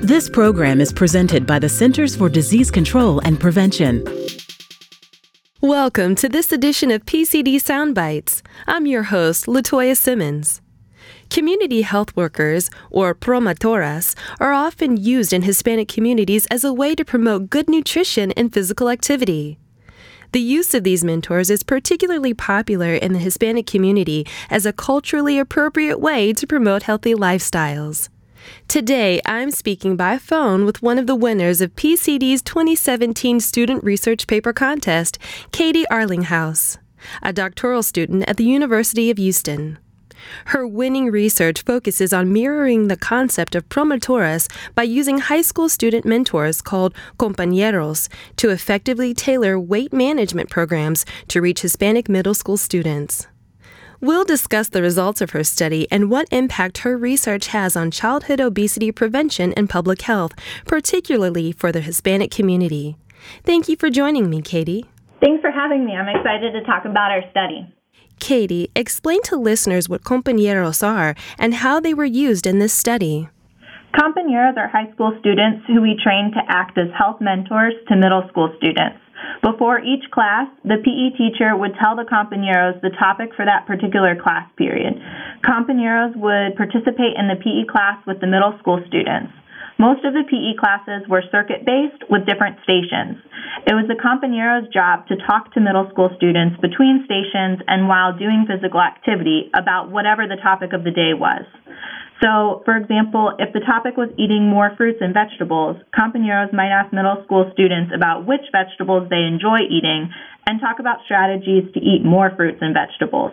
This program is presented by the Centers for Disease Control and Prevention. Welcome to this edition of PCD Soundbites. I'm your host, Latoya Simmons. Community health workers, or promotoras, are often used in Hispanic communities as a way to promote good nutrition and physical activity. The use of these mentors is particularly popular in the Hispanic community as a culturally appropriate way to promote healthy lifestyles. Today, I'm speaking by phone with one of the winners of PCD's 2017 Student Research Paper Contest, Katie Arlinghaus, a doctoral student at the University of Houston. Her winning research focuses on mirroring the concept of promotoras by using high school student mentors called compañeros to effectively tailor weight management programs to reach Hispanic middle school students. We'll discuss the results of her study and what impact her research has on childhood obesity prevention and public health, particularly for the Hispanic community. Thank you for joining me, Katie. Thanks for having me. I'm excited to talk about our study. Katie, explain to listeners what compañeros are and how they were used in this study. Compañeros are high school students who we train to act as health mentors to middle school students. Before each class, the PE teacher would tell the compañeros the topic for that particular class period. Compañeros would participate in the PE class with the middle school students. Most of the PE classes were circuit based with different stations. It was the compañero's job to talk to middle school students between stations and while doing physical activity about whatever the topic of the day was. So, for example, if the topic was eating more fruits and vegetables, compañeros might ask middle school students about which vegetables they enjoy eating and talk about strategies to eat more fruits and vegetables.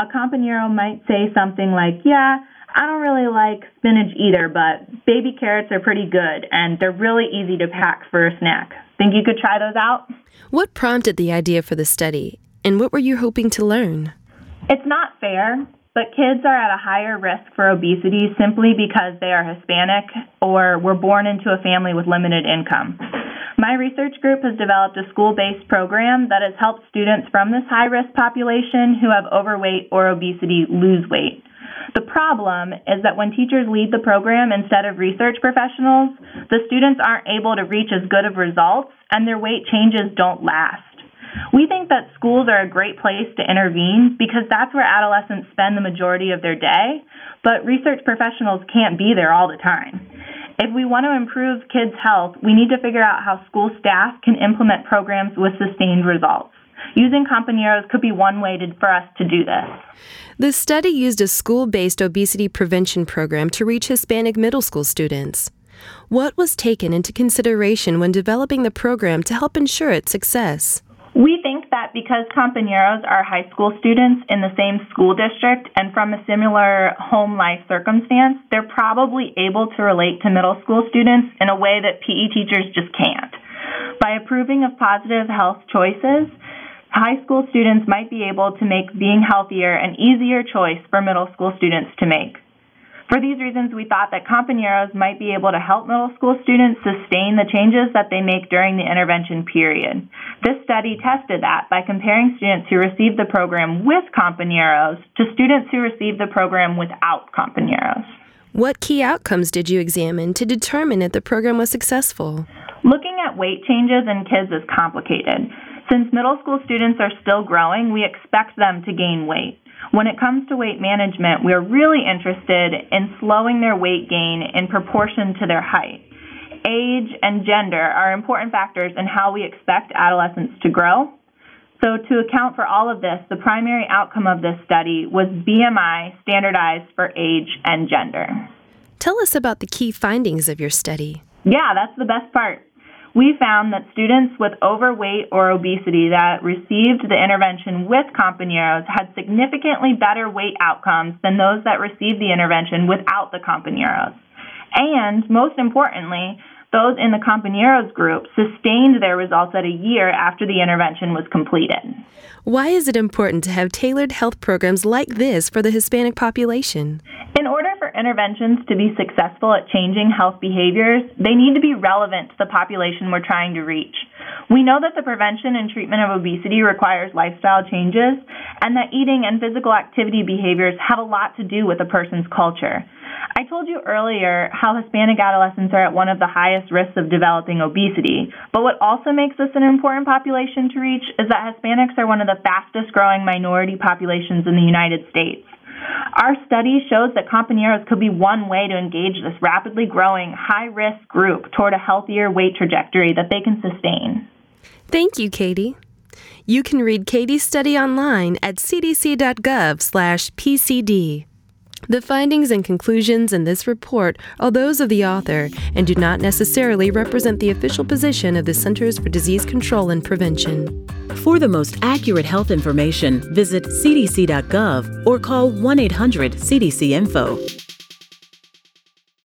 A compañero might say something like, Yeah, I don't really like spinach either, but baby carrots are pretty good and they're really easy to pack for a snack. Think you could try those out? What prompted the idea for the study, and what were you hoping to learn? It's not fair, but kids are at a higher risk for obesity simply because they are Hispanic or were born into a family with limited income. My research group has developed a school based program that has helped students from this high risk population who have overweight or obesity lose weight. The problem is that when teachers lead the program instead of research professionals, the students aren't able to reach as good of results and their weight changes don't last. We think that schools are a great place to intervene because that's where adolescents spend the majority of their day, but research professionals can't be there all the time. If we want to improve kids' health, we need to figure out how school staff can implement programs with sustained results. Using compañeros could be one way to, for us to do this. The study used a school based obesity prevention program to reach Hispanic middle school students. What was taken into consideration when developing the program to help ensure its success? We think that because compañeros are high school students in the same school district and from a similar home life circumstance, they're probably able to relate to middle school students in a way that PE teachers just can't. By approving of positive health choices, high school students might be able to make being healthier an easier choice for middle school students to make. For these reasons, we thought that compañeros might be able to help middle school students sustain the changes that they make during the intervention period. This study tested that by comparing students who received the program with compañeros to students who received the program without compañeros. What key outcomes did you examine to determine if the program was successful? Looking at weight changes in kids is complicated. Since middle school students are still growing, we expect them to gain weight. When it comes to weight management, we are really interested in slowing their weight gain in proportion to their height. Age and gender are important factors in how we expect adolescents to grow. So, to account for all of this, the primary outcome of this study was BMI standardized for age and gender. Tell us about the key findings of your study. Yeah, that's the best part we found that students with overweight or obesity that received the intervention with compañeros had significantly better weight outcomes than those that received the intervention without the compañeros. And most importantly, those in the compañeros group sustained their results at a year after the intervention was completed. Why is it important to have tailored health programs like this for the Hispanic population? In order interventions to be successful at changing health behaviors, they need to be relevant to the population we're trying to reach. We know that the prevention and treatment of obesity requires lifestyle changes, and that eating and physical activity behaviors have a lot to do with a person's culture. I told you earlier how Hispanic adolescents are at one of the highest risks of developing obesity, but what also makes this an important population to reach is that Hispanics are one of the fastest growing minority populations in the United States. Our study shows that compañeros could be one way to engage this rapidly growing high risk group toward a healthier weight trajectory that they can sustain. Thank you, Katie. You can read Katie's study online at cdc.gov/pcd. The findings and conclusions in this report are those of the author and do not necessarily represent the official position of the Centers for Disease Control and Prevention. For the most accurate health information, visit cdc.gov or call 1 800 CDC Info.